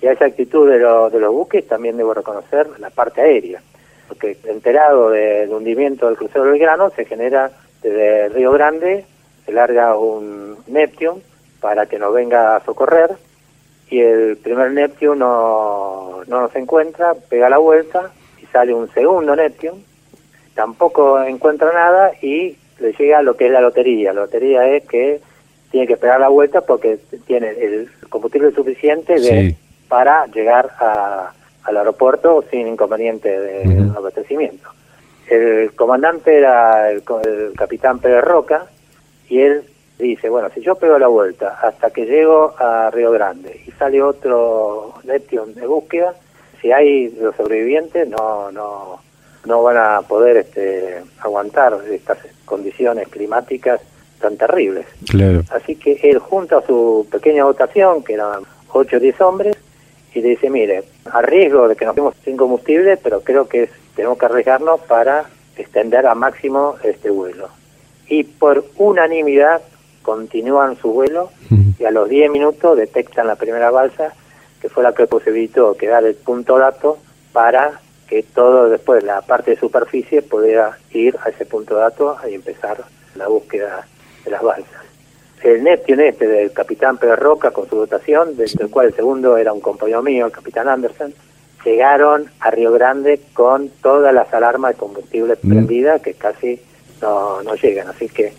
Y a esa actitud de, de los buques también debo reconocer la parte aérea, porque enterado del hundimiento del crucero Belgrano se genera desde Río Grande, se larga un Neptune para que nos venga a socorrer y el primer Neptune no, no nos encuentra, pega la vuelta y sale un segundo Neptune, tampoco encuentra nada y le llega lo que es la lotería. La lotería es que tiene que esperar la vuelta porque tiene el combustible suficiente de, para llegar a, al aeropuerto sin inconveniente de abastecimiento. El comandante era el, capitán Pérez Roca y él dice, bueno, si yo pego la vuelta hasta que llego a Río Grande y sale otro Neptune de búsqueda, si hay los sobrevivientes no no no van a poder este, aguantar estas condiciones climáticas tan terribles. Así que él junta a su pequeña votación, que eran 8 o 10 hombres, y le dice, mire, a riesgo de que nos quedemos sin combustible, pero creo que tenemos que arriesgarnos para extender a máximo este vuelo. Y por unanimidad continúan su vuelo y a los 10 minutos detectan la primera balsa, que fue la que posibilitó quedar el punto dato para que todo después, la parte de superficie, pudiera ir a ese punto de datos y empezar la búsqueda de las balsas. El Neptune este del capitán Pedro Roca con su dotación, del cual el segundo era un compañero mío, el capitán Anderson, llegaron a Río Grande con todas las alarmas de combustible mm. prendidas que casi no, no llegan. Así que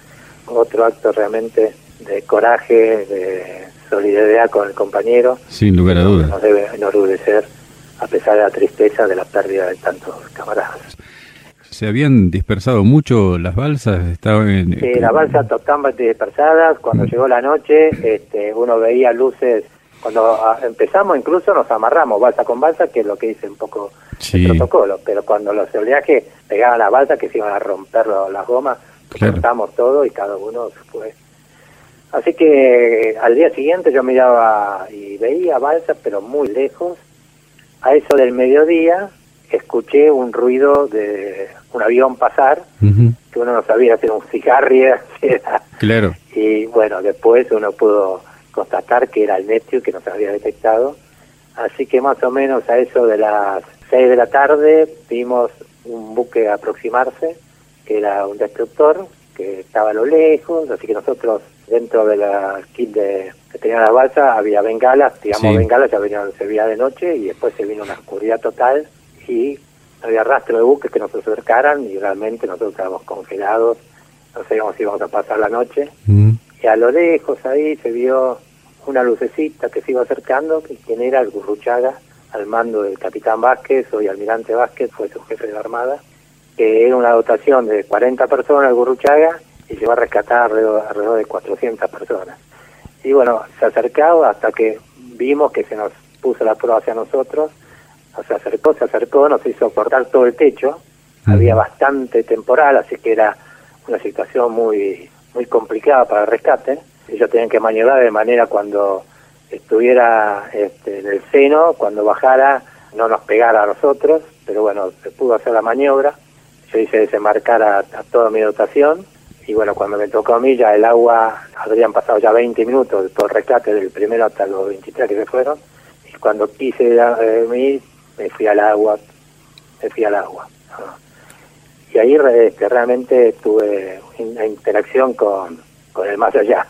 otro acto realmente de coraje, de solidaridad con el compañero. Sin lugar a dudas. Nos debe enorgullecer a pesar de la tristeza de la pérdida de tantos camaradas. ¿Se habían dispersado mucho las balsas? Estaban en... Sí, las balsas estaban dispersadas. Cuando mm. llegó la noche, este, uno veía luces Cuando ah, empezamos incluso nos amarramos balsa con balsa, que es lo que dice un poco el protocolo, pero cuando los oleajes pegaban la balsa que se iban a romper las gomas, cortamos todo y cada uno fue. Así que al día siguiente yo miraba y veía balsa, pero muy lejos. A eso del mediodía escuché un ruido de un avión pasar, que uno no sabía si era un cigarrillo, Claro. Y bueno, después uno pudo constatar que era el Neptune que nos había detectado. Así que más o menos a eso de las 6 de la tarde vimos un buque aproximarse, que era un destructor, que estaba a lo lejos, así que nosotros dentro de la kit de, que tenía la balsa había bengalas, digamos bengalas, ya venían, se veía de noche y después se vino una oscuridad total y había rastro de buques que nos acercaran y realmente nosotros estábamos congelados, no sabíamos si íbamos a pasar la noche. Mm. Y a lo lejos ahí se vio una lucecita que se iba acercando, que quien era el Gurruchaga, al mando del capitán Vázquez, hoy almirante Vázquez, fue su jefe de la Armada, que era una dotación de 40 personas el Gurruchaga y va a rescatar alrededor, de 400 personas. Y bueno, se acercaba hasta que vimos que se nos puso la prueba hacia nosotros, se acercó, se acercó, nos hizo cortar todo el techo, había bastante temporal, así que era una situación muy muy complicada para el rescate. Ellos tenían que maniobrar de manera cuando estuviera este, en el seno, cuando bajara no nos pegara a nosotros, pero bueno, se pudo hacer la maniobra. Yo hice desembarcar a, toda mi dotación y bueno, cuando me tocó a mí ya el agua, habrían pasado ya 20 minutos por rescate del primero hasta los 23 que se fueron, y cuando quise mí, me fui al agua, me fui al agua. Y ahí este, realmente tuve una interacción con, con el más allá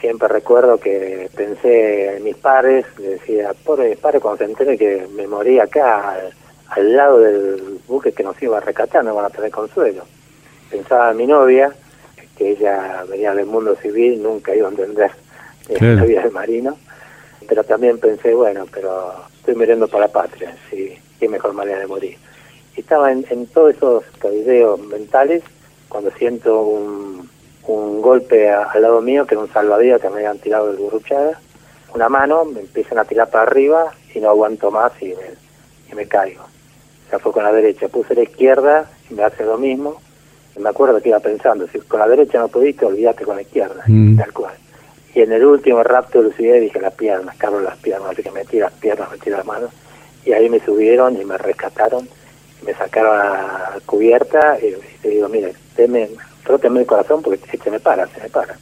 siempre recuerdo que pensé en mis padres, decía, pobre padre, cuando se entere que me morí acá, al, lado del buque que nos iba a rescatar, no van a tener consuelo. Pensaba en mi novia, que ella venía del mundo civil, nunca iba a entender la vida del marino, pero también pensé, bueno, pero estoy mirando para la patria, sí, qué mejor manera de morir. Estaba en, en todos esos cabideos mentales cuando siento un un golpe al lado mío, que era un salvavidas que me habían tirado del burruchaga, una mano, me empiezan a tirar para arriba y no aguanto más y me, y me caigo. O sea, fue con la derecha, puse la izquierda y me hace lo mismo. Y me acuerdo que iba pensando, si con la derecha no pudiste, olvídate con la izquierda, mm. tal cual. Y en el último rapto de lucidez dije las piernas, Carlos las piernas, así que metí las piernas, metí las manos. Y ahí me subieron y me rescataron, me sacaron a la cubierta y, y digo, mire, teme, róteme el corazón porque se me para, se me para.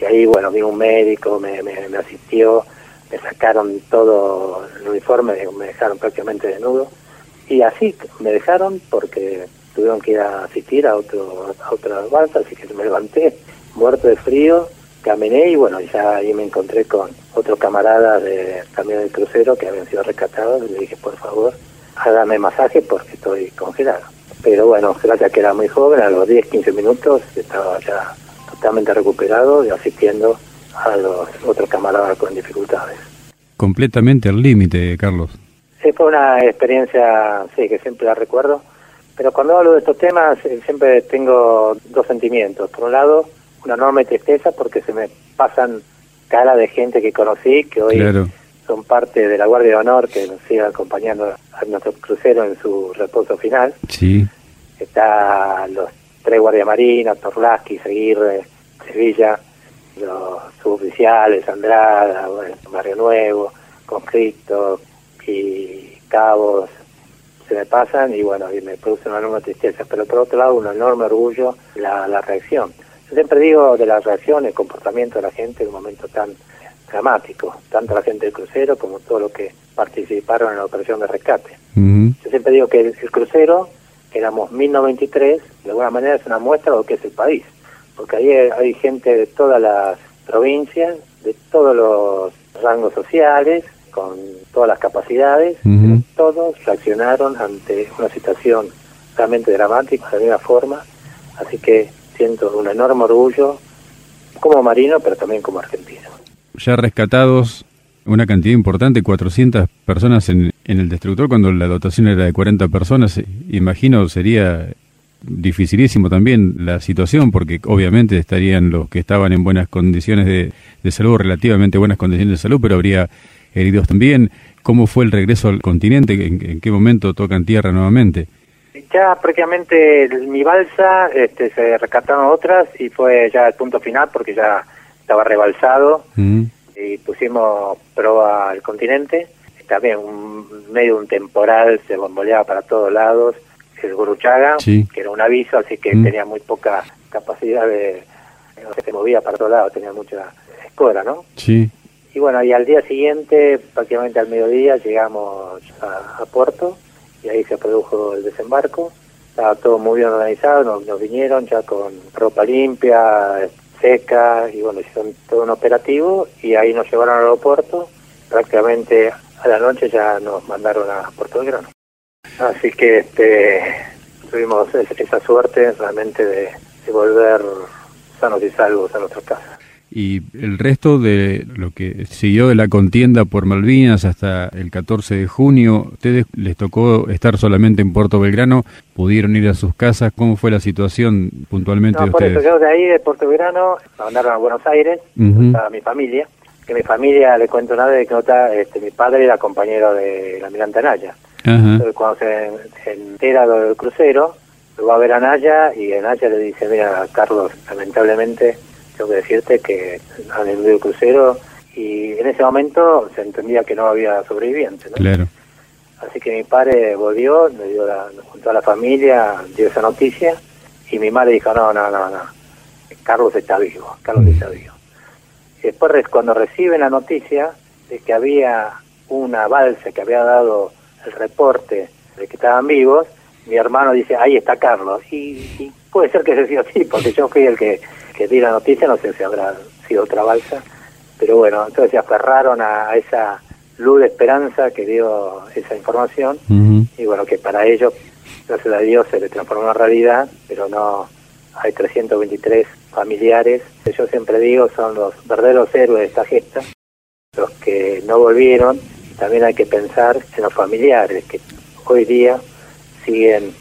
Y ahí, bueno, vino un médico, me, me, asistió, me sacaron todo el uniforme, me dejaron prácticamente desnudo. Y así me dejaron porque tuvieron que ir a asistir a, otro, a otra balsa, así que me levanté, muerto de frío, caminé y bueno, ya ahí me encontré con otro camarada de, también del crucero que habían sido rescatados y le dije, por favor, hágame masaje porque estoy congelado pero bueno, gracias que era muy joven, a los 10, 15 minutos estaba ya totalmente recuperado y asistiendo a los otros camaradas con dificultades. Completamente al límite, Carlos. Sí, fue una experiencia, sí, que siempre la recuerdo, pero cuando hablo de estos temas eh, siempre tengo dos sentimientos. Por un lado, una enorme tristeza porque se me pasan cara de gente que conocí, que hoy son parte de la Guardia de Honor que nos sigue acompañando a nuestro crucero en su reposo final. Sí. Está los tres Guardia Marina, Torlaski, Seguirre, Sevilla, los suboficiales, Andrada, bueno, Barrio Nuevo, Conflicto y Cabos, se me pasan y bueno, y me produce una enorme tristeza, pero por otro lado un enorme orgullo la, la reacción. Yo siempre digo de la reacción, el comportamiento de la gente en un momento tan dramático, tanto la gente del crucero como todos los que participaron en la operación de rescate. Yo siempre digo que el, crucero, éramos 1093, de alguna manera es una muestra de lo que es el país, porque ahí hay gente de todas las provincias, de todos los rangos sociales, con todas las capacidades, todos reaccionaron ante una situación realmente dramática de alguna forma, así que siento un enorme orgullo como marino, pero también como argentino ya rescatados una cantidad importante, 400 personas en, en el destructor, cuando la dotación era de 40 personas. Imagino sería dificilísimo también la situación, porque obviamente estarían los que estaban en buenas condiciones de, salud, relativamente buenas condiciones de salud, pero habría heridos también. ¿Cómo fue el regreso al continente? ¿En, qué momento tocan tierra nuevamente? Ya prácticamente mi balsa este, se rescataron otras y fue ya el punto final porque ya estaba rebalsado mm. y pusimos proa al continente. También un, medio un temporal se bomboleaba para todos lados el Guruchaga, que era un aviso, así que mm. tenía muy poca capacidad de, se movía para todos lados, tenía mucha escora, ¿no? Sí. Y bueno, y al día siguiente, prácticamente al mediodía, llegamos a, Puerto y ahí se produjo el desembarco. Estaba todo muy bien organizado, nos, vinieron ya con ropa limpia, seca, y bueno, hicieron todo un operativo y ahí nos llevaron al aeropuerto. Prácticamente a la noche ya nos mandaron a Puerto de Grano. Así que este, tuvimos esa suerte realmente de, volver sanos y salvos a nuestra casa. Y el resto de lo que siguió de la contienda por Malvinas hasta el 14 de junio, ¿ustedes les tocó estar solamente en Puerto Belgrano? ¿Pudieron ir a sus casas? ¿Cómo fue la situación puntualmente de ustedes? Por eso, de ahí, de Puerto Belgrano, mandaron a Buenos Aires, a mi familia. Que mi familia, le cuento una anécdota, este, mi padre era compañero de la Miranda Naya cuando se, entera del crucero, lo va a ver a Naya y a Naya le dice, mira, Carlos, lamentablemente tengo que decirte que han vendido el crucero y en ese momento se entendía que no había sobrevivientes. Claro. Así que mi padre volvió, le dio la, junto a la familia, dio esa noticia y mi madre dijo, no, no, no, no, Carlos está vivo, Carlos está vivo. Y después cuando reciben la noticia de que había una balsa que había dado el reporte de que estaban vivos, mi hermano dice, ahí está Carlos. Y, puede ser que se sido así, porque yo fui el que, que di la noticia, no sé si habrá sido otra balsa. Pero bueno, entonces se aferraron a, esa luz de esperanza que dio esa información. Y bueno, que para ellos, gracias a Dios, se le transformó en realidad, pero no hay 323 familiares. Yo siempre digo, son los verdaderos héroes de esta gesta, los que no volvieron también hay que pensar en los familiares que hoy día siguen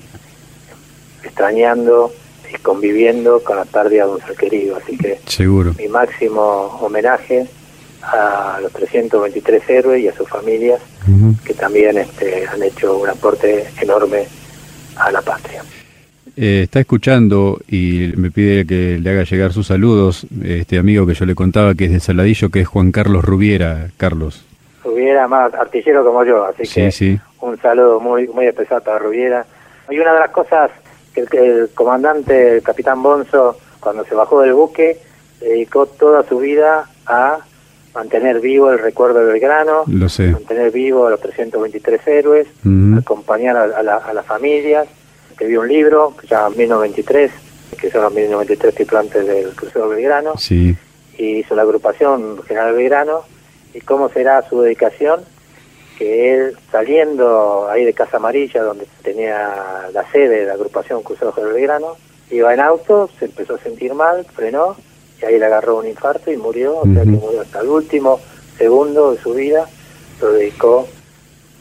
extrañando y conviviendo con la pérdida de un ser querido. Así que Seguro. mi máximo homenaje a los 323 héroes y a sus familias que también este, han hecho un aporte enorme a la patria. Eh, está escuchando y me pide que le haga llegar sus saludos este amigo que yo le contaba que es de Saladillo, que es Juan Carlos Rubiera. Carlos. Rubiera más artillero como yo, así que un saludo muy muy especial para Rubiera. Y una de las cosas que el, comandante, el capitán Bonzo, cuando se bajó del buque, dedicó toda su vida a mantener vivo el recuerdo del Belgrano, Lo sé. mantener vivo a los 323 héroes, acompañar a, las familias. Escribió un libro que se llama 1923, que son los 1923 triplantes del crucero Belgrano, sí. y hizo la agrupación General Belgrano, y cómo será su dedicación, que él saliendo ahí de Casa Amarilla, donde tenía la sede de la agrupación Cruceros de Belgrano, iba en auto, se empezó a sentir mal, frenó, y ahí le agarró un infarto y murió, o sea que murió hasta el último segundo de su vida, lo dedicó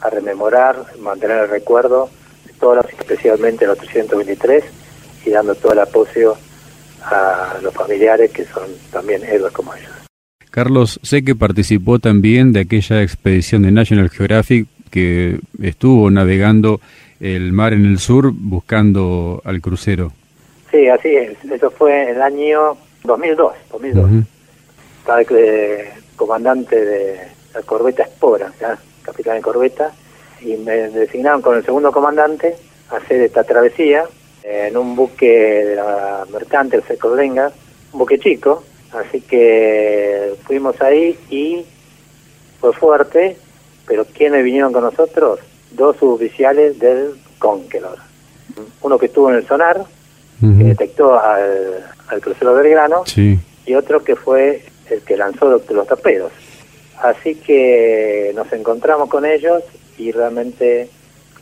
a rememorar, mantener el recuerdo de todos especialmente los 323, y dando todo el apoyo a los familiares que son también héroes como ellos. Carlos, sé que participó también de aquella expedición de National Geographic que estuvo navegando el mar en el sur buscando al crucero. Sí, así es. Eso fue en el año 2002. 2002. Estaba el comandante de la corbeta Espora, capitán de corbeta, y me designaron con el segundo comandante a hacer esta travesía en un buque de la mercante, el Secoldenga, un buque chico, Así que fuimos ahí y fue fuerte, pero ¿quiénes vinieron con nosotros? Dos suboficiales del Conqueror. Uno que estuvo en el sonar, que detectó al, al crucero Belgrano, y otro que fue el que lanzó los, torpedos. Así que nos encontramos con ellos y realmente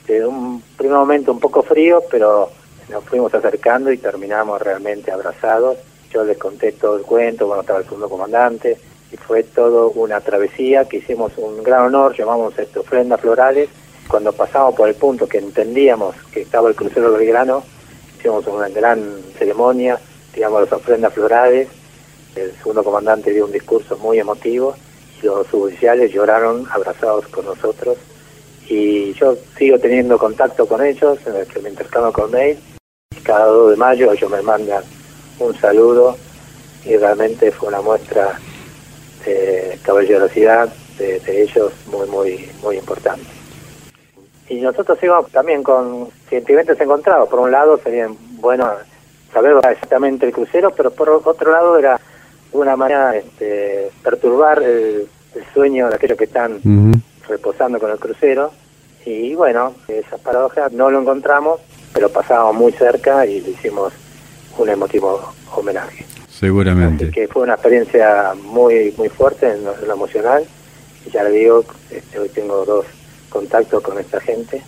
de un primer momento un poco frío, pero nos fuimos acercando y terminamos realmente abrazados yo les conté todo el cuento, bueno, estaba el segundo comandante, y fue todo una travesía que hicimos un gran honor, llamamos esto ofrendas florales. Cuando pasamos por el punto que entendíamos que estaba el crucero Belgrano, hicimos una gran ceremonia, tiramos las ofrendas florales, el segundo comandante dio un discurso muy emotivo los suboficiales lloraron abrazados con nosotros y yo sigo teniendo contacto con ellos, en el que me intercambio con mail. Cada 2 de mayo ellos me mandan un saludo y realmente fue una muestra de caballerosidad de, ellos muy, muy, muy importante. Y nosotros íbamos también con sentimientos encontrados. Por un lado sería bueno saber exactamente el crucero, pero por otro lado era una manera este, perturbar el, sueño de aquellos que están reposando con el crucero. Y bueno, esas paradojas no lo encontramos, pero pasábamos muy cerca y le hicimos un emotivo homenaje. Seguramente. que fue una experiencia muy muy fuerte en lo, emocional. Y ya le digo, este, hoy tengo dos contactos con esta gente.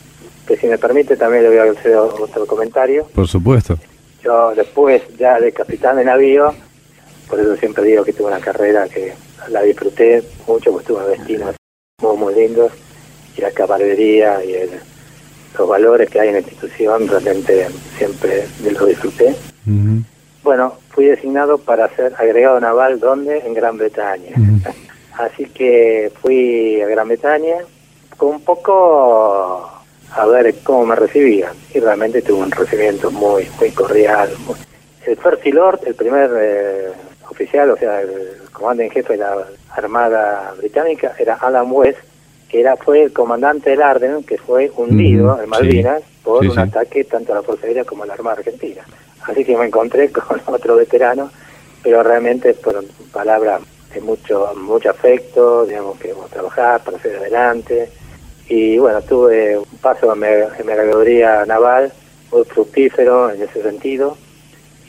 Que si me permite también le voy a hacer otro comentario. Por supuesto. Yo después ya de capitán de navío, por eso siempre digo que tuve una carrera que la disfruté mucho, porque tuve destinos muy, muy lindos y la caballería y los valores que hay en la institución realmente siempre lo disfruté. Bueno, fui designado para ser agregado naval, ¿dónde? En Gran Bretaña. Así que fui a Gran Bretaña con un poco a ver cómo me recibían. Y realmente tuve un recibimiento muy muy cordial. El First Lord, el primer eh, oficial, o sea, el comandante en jefe de la Armada Británica, era Alan West, que era fue el comandante del Arden, que fue hundido en Malvinas por un ataque tanto a la Fuerza Aérea como a la Armada Argentina. Así que me encontré con otro veterano, pero realmente fueron palabras de mucho mucho afecto, digamos que vamos a trabajar para hacer adelante. Y bueno, tuve un paso en mi agregaduría naval muy fructífero en ese sentido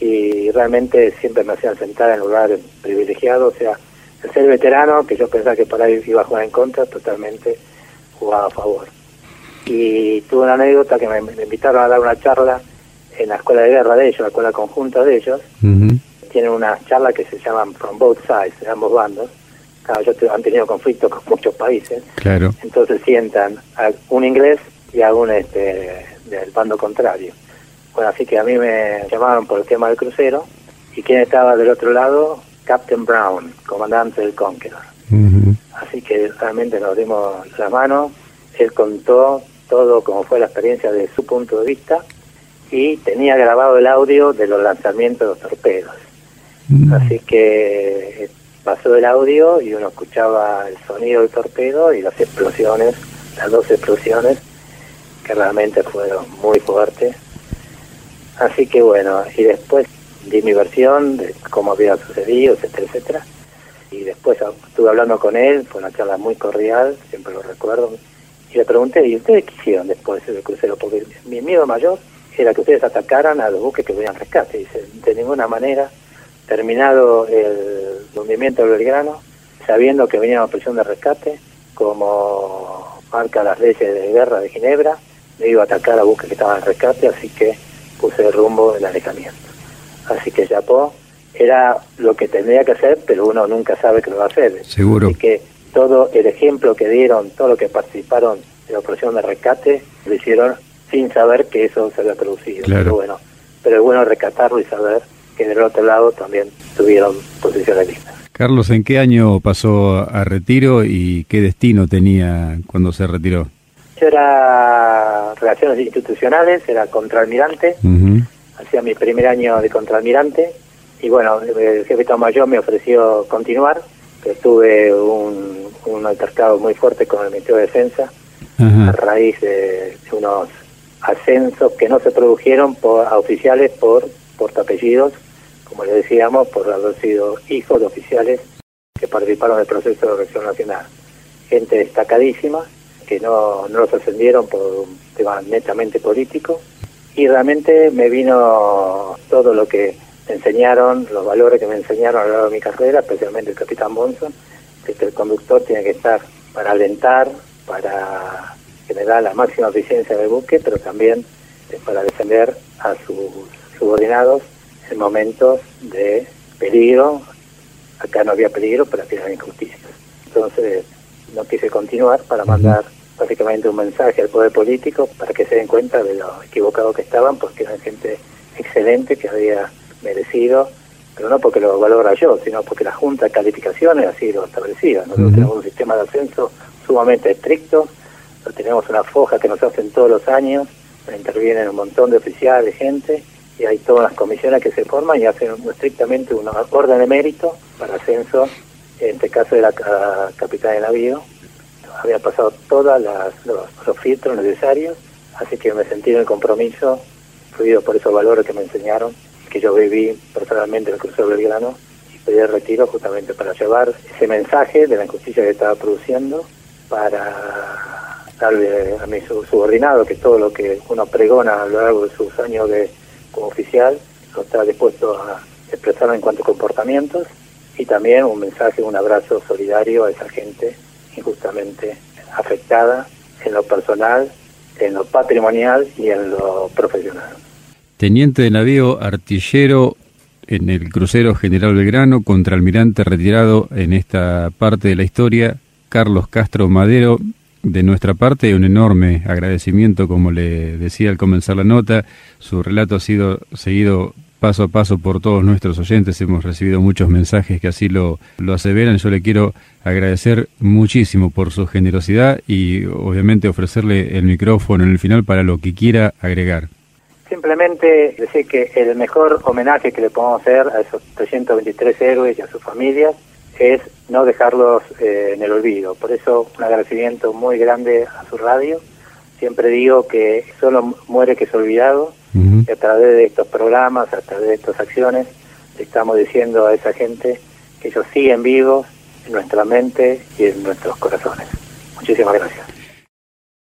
y realmente siempre me hacían sentar en lugares privilegiados, o sea, el ser veterano, que yo pensaba que para ahí iba a jugar en contra, totalmente jugaba a favor. Y tuve una anécdota que me, invitaron a dar una charla en la escuela de guerra de ellos, la escuela conjunta de ellos. Tienen una charla que se llaman From Both Sides, de ambos bandos. Claro, ellos han tenido conflictos con muchos países. Claro. Entonces sientan a un inglés y a un este, del bando contrario. Bueno, así que a mí me llamaron por el tema del crucero. ¿Y quién estaba del otro lado? Captain Brown, comandante del Conqueror. Así que realmente nos dimos la mano. Él contó todo como fue la experiencia de su punto de vista y tenía grabado el audio de los lanzamientos de los torpedos. Así que eh, pasó el audio y uno escuchaba el sonido del torpedo y las explosiones, las dos explosiones, que realmente fueron muy fuertes Así que bueno, y después di mi versión de cómo había sucedido, etcétera, etcétera. Y después estuve hablando con él, fue una charla muy cordial, siempre lo recuerdo. Y le pregunté, ¿y ustedes qué hicieron después del crucero? Porque mi miedo mayor era que ustedes atacaran a los buques que venían rescate. Dice, de ninguna manera, terminado el hundimiento del Belgrano, sabiendo que venía una operación de rescate, como marca las leyes de guerra de Ginebra, me iba a atacar a buques que estaban en rescate, así que puse el rumbo del alejamiento. Así que Japó era lo que tendría que hacer, pero uno nunca sabe que lo va a hacer. Seguro. Así que todo el ejemplo que dieron, todo lo que participaron de la operación de rescate, lo hicieron sin saber que eso se había producido. Claro. Pero bueno, pero es bueno rescatarlo y saber que del otro lado también tuvieron posiciones listas. Carlos, ¿en qué año pasó a retiro y qué destino tenía cuando se retiró? era Relaciones Institucionales, era contraalmirante, hacía mi primer año de contraalmirante, y bueno, el jefe de Mayor me ofreció continuar, que tuve un, un altercado muy fuerte con el Ministerio de Defensa, a raíz de, unos ascensos que no se produjeron por, a oficiales por portapellidos, como le decíamos, por haber sido hijos de oficiales que participaron del proceso de elección nacional. Gente destacadísima, que no, no los ascendieron por un tema netamente político y realmente me vino todo lo que me enseñaron, los valores que me enseñaron a lo largo de mi carrera, especialmente el capitán Bonson, que el conductor tiene que estar para alentar, para generar la máxima eficiencia del buque, pero también para defender a sus subordinados en momentos de peligro. Acá no había peligro, pero había injusticia. Entonces no quise continuar para mandar básicamente un mensaje al poder político para que se den cuenta de lo equivocado que estaban, porque eran gente excelente que había merecido pero no porque lo valora yo, sino porque la Junta de Calificaciones así lo establecía. Nosotros tenemos un sistema de ascenso sumamente estricto, tenemos una foja que nos hacen todos los años, intervienen un montón de oficiales, gente, y hay todas las comisiones que se forman y hacen estrictamente una orden de mérito para ascenso, en este caso de la capital de navío. Había pasado todos los, filtros necesarios, así que me sentí en el compromiso, fluido por esos valores que me enseñaron, que yo viví personalmente en el crucero Belgrano, y pedí el retiro justamente para llevar ese mensaje de la injusticia que estaba produciendo, para darle a mi subordinado que todo lo que uno pregona a lo largo de sus años de como oficial, lo está dispuesto a expresar en cuanto a comportamientos y también un mensaje, un abrazo solidario a esa gente injustamente afectada en lo personal, en lo patrimonial y en lo profesional. Teniente de navío artillero en el crucero General Belgrano, contraalmirante retirado en esta parte de la historia, Carlos Castro Madero, de nuestra parte, un enorme agradecimiento, como le decía al comenzar la nota. Su relato ha sido seguido paso a paso por todos nuestros oyentes. Hemos recibido muchos mensajes que así lo, lo aseveran. Yo le quiero agradecer muchísimo por su generosidad y obviamente ofrecerle el micrófono en el final para lo que quiera agregar. Simplemente decir que el mejor homenaje que le podemos hacer a esos 323 héroes y a sus familias es no dejarlos eh, en el olvido. Por eso un agradecimiento muy grande a su radio. Siempre digo que solo muere que es olvidado y a través de estos programas, a través de estas acciones, le estamos diciendo a esa gente que ellos siguen vivos en nuestra mente y en nuestros corazones. Muchísimas gracias.